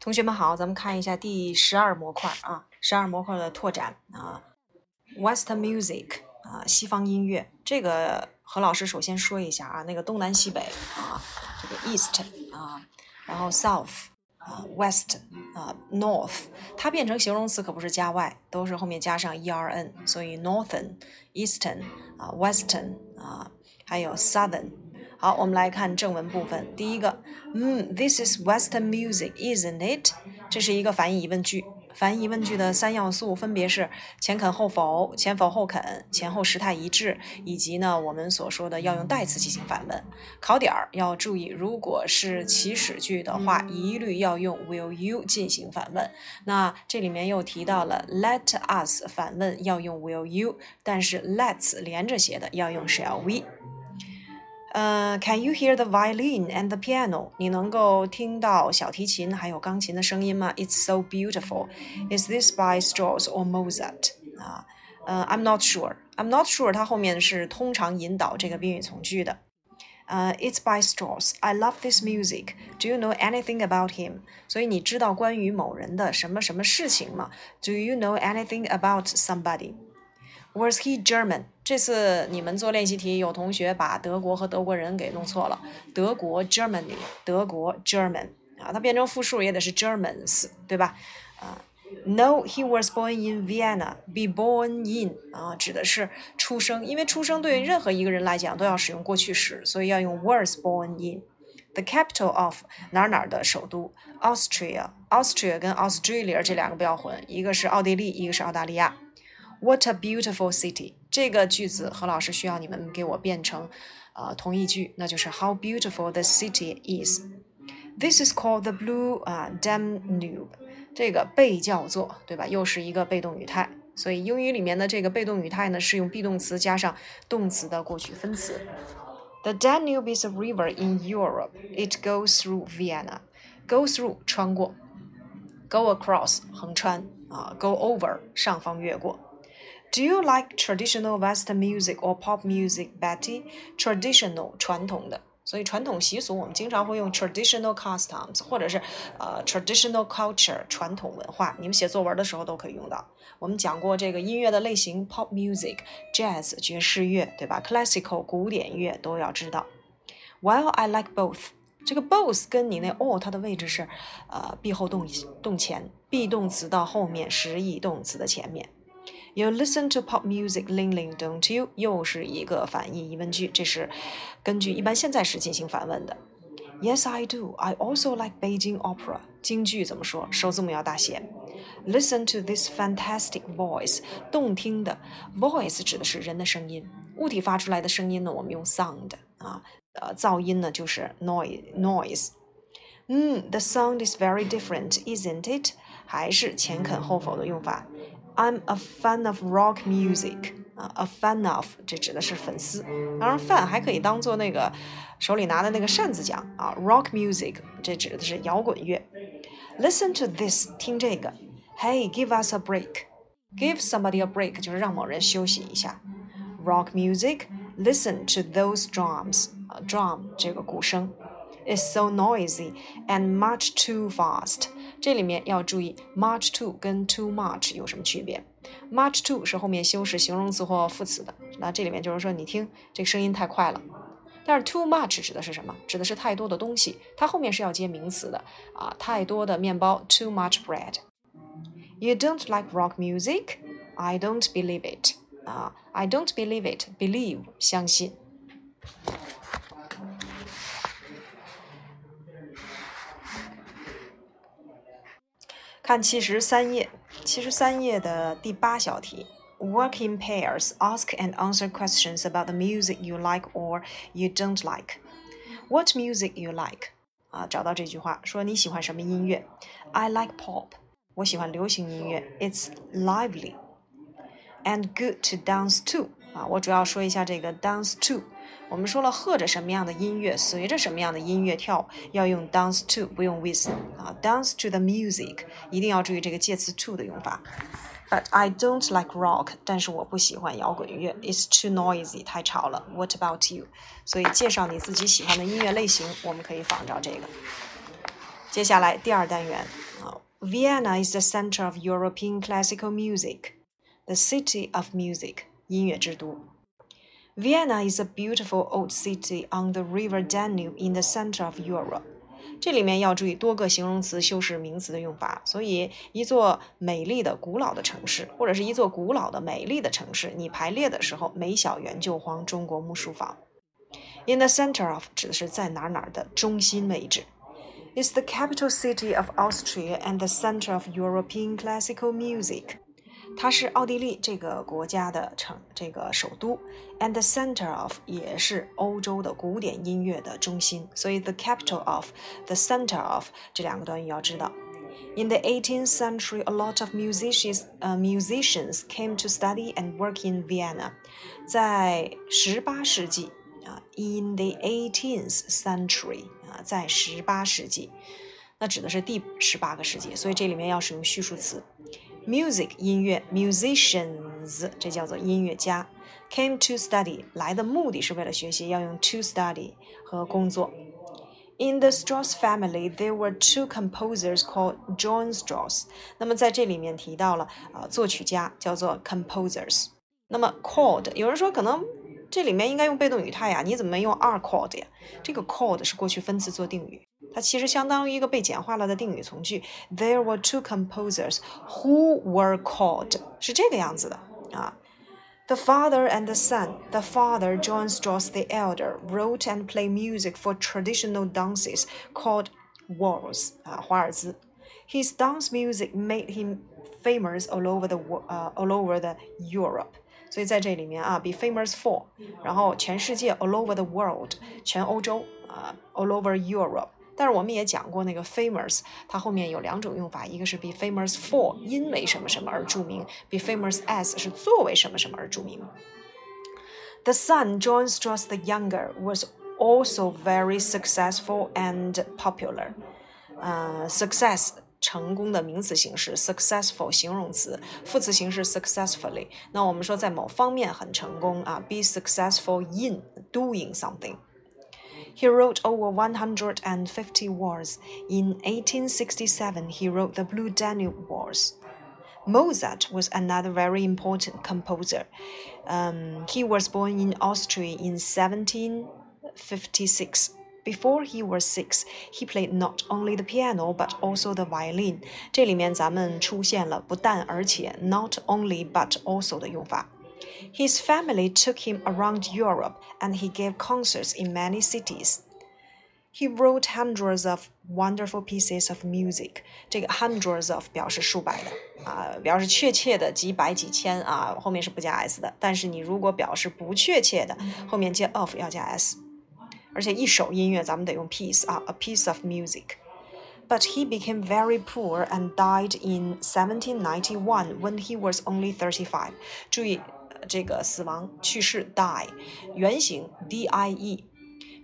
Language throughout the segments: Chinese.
同学们好，咱们看一下第十二模块啊，十二模块的拓展啊，Western music 啊，西方音乐。这个何老师首先说一下啊，那个东南西北啊，这个 East 啊，然后 South 啊，West 啊，North，它变成形容词可不是加 y，都是后面加上 e r n，所以 Northern、Eastern 啊，Western 啊，还有 Southern。好，我们来看正文部分。第一个，嗯，This is Western music, isn't it？这是一个反义疑问句。反义疑问句的三要素分别是前肯后否、前否后肯、前后时态一致，以及呢我们所说的要用代词进行反问。考点儿要注意，如果是祈使句的话，一律要用 Will you 进行反问。那这里面又提到了 Let us 反问要用 Will you，但是 Let's 连着写的要用 Shall we。呃，Can you hear the violin and the piano？你能够听到小提琴还有钢琴的声音吗？It's so beautiful. Is this by Strauss or Mozart？啊，呃，I'm not sure. I'm not sure. 它后面是通常引导这个宾语从句的。呃，It's by Strauss. I love this music. Do you know anything about him？所以你知道关于某人的什么什么事情吗？Do you know anything about Was he German？这次你们做练习题，有同学把德国和德国人给弄错了。德国 Germany，德国 German 啊，它变成复数也得是 Germans，对吧？啊，No，he was born in Vienna。Be born in 啊，指的是出生，因为出生对于任何一个人来讲都要使用过去时，所以要用 was born in。The capital of 哪哪的首都？Austria。Austria 跟 Australia 这两个不要混，一个是奥地利，一个是澳大利亚。What a beautiful city！这个句子何老师需要你们给我变成，呃，同义句，那就是 How beautiful the city is。This is called the blue 啊 Danube。这个被叫做，对吧？又是一个被动语态，所以英语里面的这个被动语态呢，是用 be 动词加上动词的过去分词。The Danube is a river in Europe. It goes through Vienna. Go through 穿过，go across 横穿啊，go over 上方越过。 Do you like traditional Western music or pop music, Betty? Traditional 传统的，所以传统习俗我们经常会用 traditional customs，或者是呃 traditional culture 传统文化。你们写作文的时候都可以用到。我们讲过这个音乐的类型，pop music、jazz 爵士乐，对吧？classical 古典乐都要知道。While I like both，这个 both 跟你那 all 它的位置是呃 be 后动动前，be 动词到后面，实义动词的前面。You listen to pop music, Ling Ling, don't you？又是一个反义疑问句，这是根据一般现在时进行反问的。Yes, I do. I also like Beijing opera. 京剧怎么说？首字母要大写。Listen to this fantastic voice，动听的 voice 指的是人的声音，物体发出来的声音呢，我们用 sound 啊，呃，噪音呢就是 noise noise。嗯，the sound is very different, isn't it？还是前肯后否的用法。 I'm a fan of rock music 啊，a fan of 这指的是粉丝，当然 fan 还可以当做那个手里拿的那个扇子讲啊，rock music 这指的是摇滚乐。Listen to this，听这个。Hey，give us a break，give somebody a break 就是让某人休息一下。Rock music，listen to those drums 啊，drum 这个鼓声。Is so noisy and much too fast。 这里面要注意，much too 跟 too much 有什么区别？much too 是后面修饰形容词或副词的，那这里面就是说你听这个声音太快了。但是 too much 指的是什么？指的是太多的东西，它后面是要接名词的啊，太多的面包，too much bread。You don't like rock music? I don't believe it. 啊，I don't believe it. Believe 相信。看七十三页，七十三页的第八小题。Work in pairs. Ask and answer questions about the music you like or you don't like. What music you like? 啊，找到这句话，说你喜欢什么音乐？I like pop. 我喜欢流行音乐。It's lively and good to dance to. 啊，我主要说一下这个 dance to。 我们说了，和着什么样的音乐，随着什么样的音乐跳，要用 dance to，不用 with 啊。dance to the music，一定要注意这个介词 to 的用法。But I don't like rock，但是我不喜欢摇滚乐，It's too noisy，太吵了。What about you？所以介绍你自己喜欢的音乐类型，我们可以仿照这个。接下来第二单元 Vienna is the center of European classical music, the city of music, 音乐之都。 Vienna is a beautiful old city on the river Danube in the center of Europe. 这里面要注意多个形容词修饰名词的用法，所以一座美丽的古老的城市，或者是一座古老的美丽的城市，你排列的时候，梅小园旧荒中国木书房。In the center of 指的是在哪哪的中心位置。Is the capital city of Austria and the center of European classical music. 它是奥地利这个国家的城，这个首都，and the center of 也是欧洲的古典音乐的中心。所以 the capital of，the center of 这两个短语要知道。In the 18th century, a lot of musicians, uh, musicians came to study and work in Vienna. 在十八世纪啊，in the 18th century 啊，在十八世纪，那指的是第十八个世纪，所以这里面要使用叙述词。 Music 音乐，musicians 这叫做音乐家，came to study 来的目的是为了学习，要用 to study 和工作。In the Strauss family, there were two composers called John Strauss。那么在这里面提到了啊，作曲家叫做 composers。那么 called 有人说可能这里面应该用被动语态呀，你怎么没用 are called 呀？这个 called 是过去分词做定语。它其实相当于一个被简化了的定语从句。There were two composers who were called，是这个样子的啊。The father and the son. The father, John Strauss the elder, wrote and played music for traditional dances called waltz 啊，华尔兹。His dance music made him famous all over the uh, all over the Europe. 所以在这里面啊，be famous for，然后全世界 all over the world，全欧洲啊，all over Europe。 但是我们也讲过那个 famous，它后面有两种用法，一个是 be famous for，因为什么什么而着名；be famous as 是作为什么什么而着名。The son, John Strauss the younger, was also very successful and popular. 呃，success 成功的名词形式，successful 形容词，副词形式 successfully。那我们说在某方面很成功啊，be successful in doing something。 he wrote over 150 wars. In 1867, he wrote the Blue Danube Wars. Mozart was another very important composer. Um, he was born in Austria in 1756. Before he was six, he played not only the piano but also the violin. 这里面咱们出现了不但而且 not only but also 的用法。 his family took him around Europe and he gave concerts in many cities. He wrote hundreds of wonderful pieces of music。这个 hundreds of 表示数百的啊，表示确切的几百几千啊，后面是不加 s 的。但是你如果表示不确切的，后面接 of 要加 s。而且一首音乐咱们得用 piece 啊，a piece of music。But he became very poor and died in 1791 when he was only 35. 注意 这个死亡去世 die 原形 d i e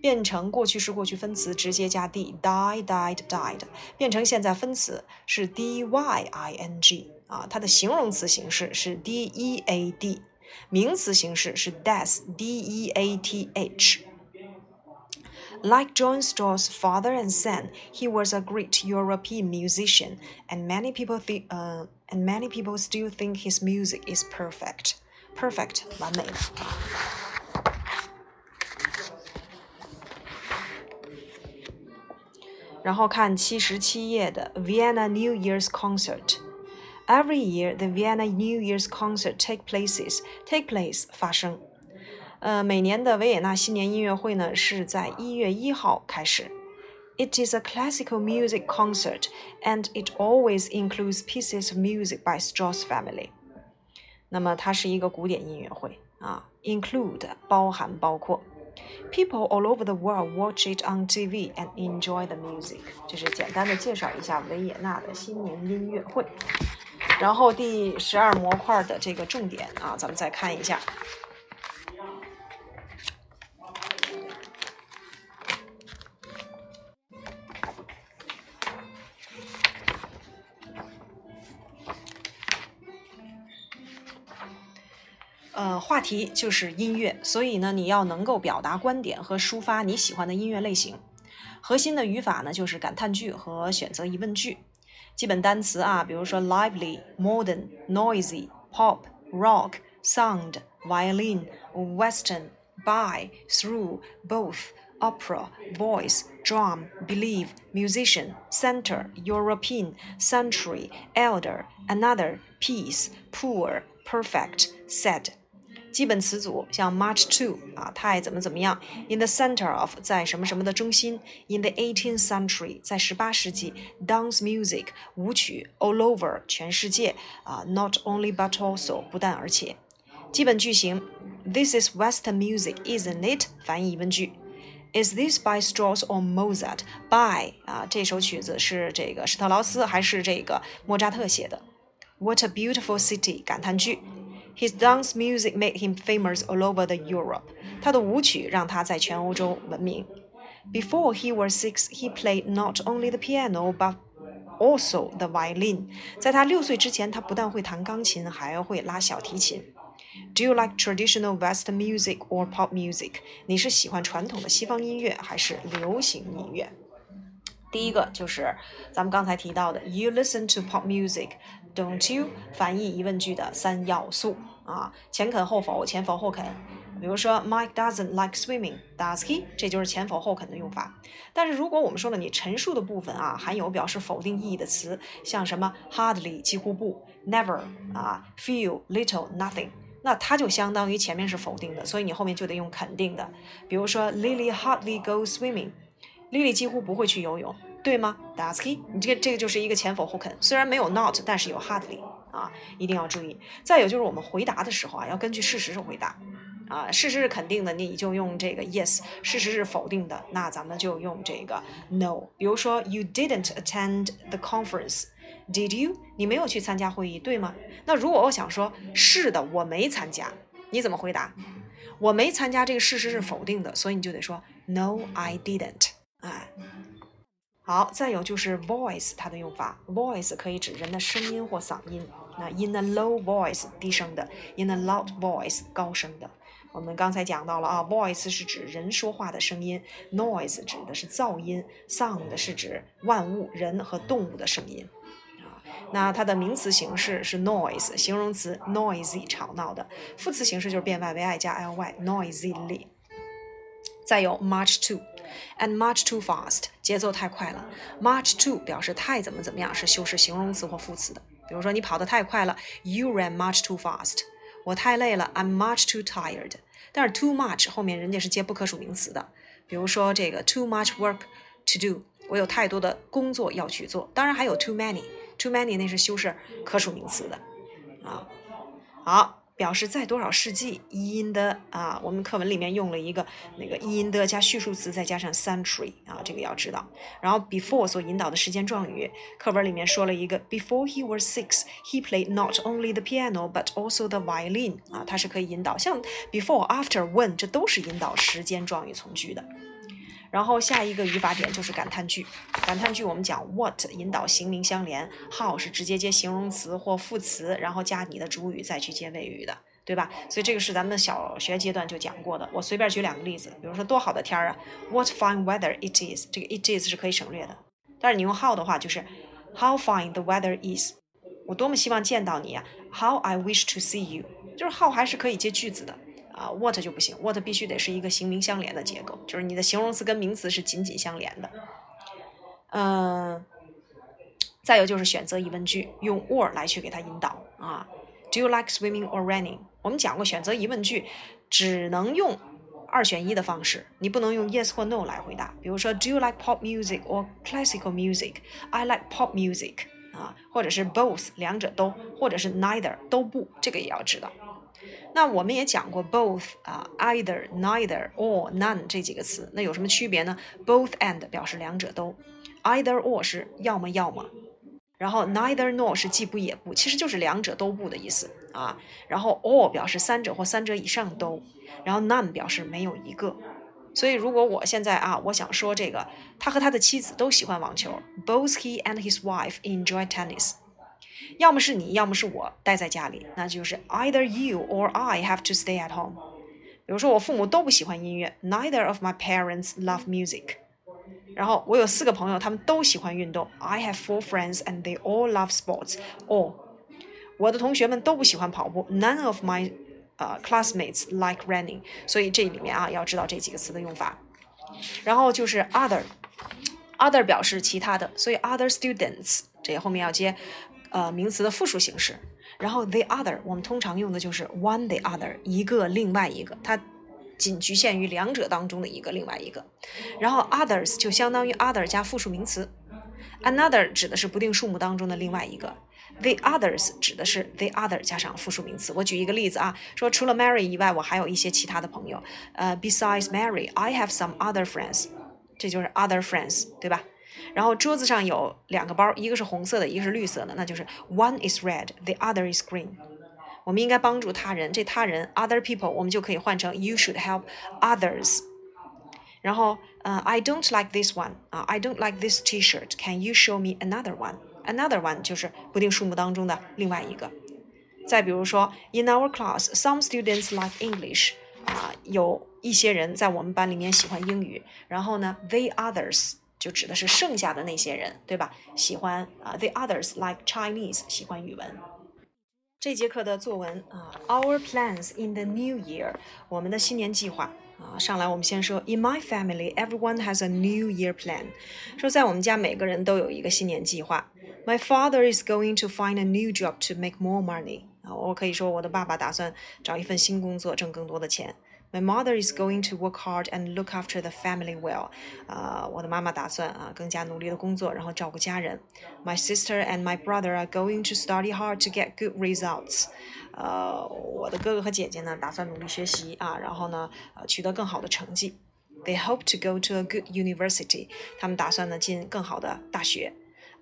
变成过去式过去分词直接加 d die died died 变成现在分词是 d y i n g 啊，它的形容词形式是 d e a d 名词形式是 death d e a t h。Like John Strauss' father and son, he was a great European musician, and many people think, uh, and many people still think his music is perfect. Perfect，完美的。然后看七十七页的 Vienna New Year's Concert。Every year, the Vienna New Year's concert take places. Take place 发生。呃，每年的维也纳新年音乐会呢是在一月一号开始。It is a classical music concert, and it always includes pieces of music by Strauss family. 那么它是一个古典音乐会啊，include 包含包括，people all over the world watch it on TV and enjoy the music。就是简单的介绍一下维也纳的新年音乐会。然后第十二模块的这个重点啊，咱们再看一下。题就是音乐，所以呢，你要能够表达观点和抒发你喜欢的音乐类型。核心的语法呢，就是感叹句和选择疑问句。 基本单词啊，比如说 lively、modern、noisy、pop、rock、sound、violin、western、by、through、both、opera、voice、drum、believe、musician、center、European、century、elder、another、piece、poor、perfect、said。 基本词组像 march to 啊，太怎么怎么样；in the center of 在什么什么的中心；in the 18th century 在十八世纪；dance music 舞曲；all over 全世界啊；not only but also 不但而且。基本句型：This is Western music, isn't it？反义疑问句。Is this by Strauss or Mozart? By 啊，这首曲子是这个施特劳斯还是这个莫扎特写的？What a beautiful city！感叹句。His dance music made him famous all over the Europe. 他的舞曲让他在全欧洲闻名。Before he was six, he played not only the piano but also the violin. 在他六岁之前，他不但会弹钢琴，还会拉小提琴。Do you like traditional Western music or pop music? 你是喜欢传统的西方音乐还是流行音乐？第一个就是咱们刚才提到的，You listen to pop music, don't you？反义疑问句的三要素啊，前肯后否，前否后肯。比如说，Mike doesn't like swimming, does he？这就是前否后肯的用法。但是如果我们说了，你陈述的部分啊，含有表示否定意义的词，像什么 hardly 几乎不，never 啊，few little nothing，那它就相当于前面是否定的，所以你后面就得用肯定的。比如说，Lily hardly goes swimming，Lily 几乎不会去游泳，对吗？Does he？你这个这个就是一个前否后肯，虽然没有 not，但是有 hardly 啊，一定要注意。再有就是我们回答的时候啊，要根据事实是回答啊，事实是肯定的，你就用这个 yes；事实是否定的，那咱们就用这个 no。比如说，You didn't attend the conference，did you？你没有去参加会议，对吗？那如果我想说是的，我没参加，你怎么回答？我没参加这个事实是否定的，所以你就得说 No，I didn't。哎，好，再有就是 voice 它的用法，voice 可以指人的声音或嗓音。那 in a low voice 低声的，in a loud voice 高声的。我们刚才讲到了啊，voice 是指人说话的声音，noise 指的是噪音，sound 是指万物、人和动物的声音。啊，那它的名词形式是 noise，形容词 noisy 吵闹的，副词形式就是变 y 为 i 加 ly，noisily。再有 march to And much too fast，节奏太快了。Much too 表示太怎么怎么样，是修饰形容词或副词的。比如说你跑得太快了，You ran much too fast。我太累了，I'm much too tired。但是 too much 后面人家是接不可数名词的。比如说这个 too much work to do，我有太多的工作要去做。当然还有 too many，too many 那是修饰可数名词的啊。好。表示在多少世纪，in the 啊，我们课文里面用了一个那个 in the 加叙述词，再加上 century 啊，这个要知道。然后 before 所引导的时间状语，课文里面说了一个 before he was six, he played not only the piano but also the violin 啊，它是可以引导，像 before、after、when 这都是引导时间状语从句的。然后下一个语法点就是感叹句。感叹句我们讲 what 引导形名相连，how 是直接接形容词或副词，然后加你的主语再去接谓语的，对吧？所以这个是咱们小学阶段就讲过的。我随便举两个例子，比如说多好的天儿啊，What fine weather it is！这个 it is 是可以省略的。但是你用 how 的话就是 How fine the weather is！我多么希望见到你呀！How I wish to see you！就是 how 还是可以接句子的。啊，what 就不行，what 必须得是一个形名相连的结构，就是你的形容词跟名词是紧紧相连的。嗯，再有就是选择疑问句，用 or 来去给它引导啊。Do you like swimming or running？我们讲过，选择疑问句只能用二选一的方式，你不能用 yes 或 no 来回答。比如说，Do you like pop music or classical music？I like pop music 啊，或者是 both 两者都，或者是 neither 都不，这个也要知道。那我们也讲过 both 啊，either、neither、or、none 这几个词，那有什么区别呢？both and 表示两者都，either or 是要么要么，然后 neither nor 是既不也不，其实就是两者都不的意思啊。然后 or 表示三者或三者以上都，然后 none 表示没有一个。所以如果我现在啊，我想说这个，他和他的妻子都喜欢网球，both he and his wife enjoy tennis。要么是你，要么是我待在家里，那就是 either you or I have to stay at home。比如说，我父母都不喜欢音乐，neither of my parents love music。然后我有四个朋友，他们都喜欢运动。I have four friends and they all love sports. 哦，我的同学们都不喜欢跑步。None of my 呃 classmates like running. 所以这里面啊要知道这几个词的用法。然后就是 other，other 表示其他的，所以 other students 这后面要接呃名词的复数形式。然后 the other 我们通常用的就是 one the other 一个另外一个，它仅局限于两者当中的一个另外一个。然后 others 就相当于 other 加复数名词，another 指的是不定数目当中的另外一个，the others 指的是 the other 加上复数名词。我举一个例子啊，说除了 Mary 以外，我还有一些其他的朋友。呃，besides Mary，I have some other friends。这就是 other friends，对吧？然后桌子上有两个包，一个是红色的，一个是绿色的，那就是 one is red，the other is green。我们应该帮助他人，这他人 other people，我们就可以换成 you should help others。然后，呃，I don't like this one 啊，I don't like this T-shirt。Can you show me another one？Another one 就是不定数目当中的另外一个。再比如说，In our class, some students like English。啊，有一些人在我们班里面喜欢英语。然后呢，the others 就指的是剩下的那些人，对吧？喜欢啊，the others like Chinese，喜欢语文。这节课的作文啊，Our plans in the new year，我们的新年计划啊。上来我们先说，In my family, everyone has a New Year plan。说在我们家每个人都有一个新年计划。My father is going to find a new job to make more money。啊，我可以说我的爸爸打算找一份新工作，挣更多的钱。My mother is going to work hard and look after the family well。啊，我的妈妈打算啊更加努力的工作，然后照顾家人。My sister and my brother are going to study hard to get good results。呃，我的哥哥和姐姐呢，打算努力学习啊，然后呢，呃，取得更好的成绩。They hope to go to a good university。他们打算呢进更好的大学。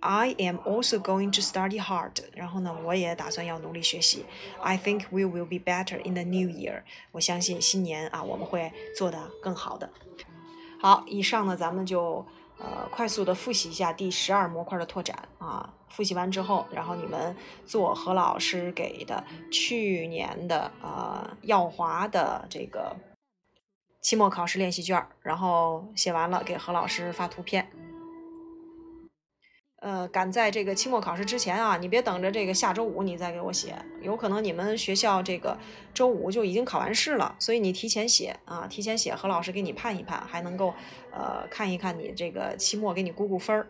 I am also going to study hard。然后呢，我也打算要努力学习。I think we will be better in the new year。我相信新年啊，我们会做得更好的。好，以上呢，咱们就呃快速的复习一下第十二模块的拓展啊。复习完之后，然后你们做何老师给的去年的呃耀华的这个期末考试练习卷，然后写完了给何老师发图片。呃，赶在这个期末考试之前啊，你别等着这个下周五你再给我写，有可能你们学校这个周五就已经考完试了，所以你提前写啊，提前写，何老师给你判一判，还能够呃看一看你这个期末给你估估分儿。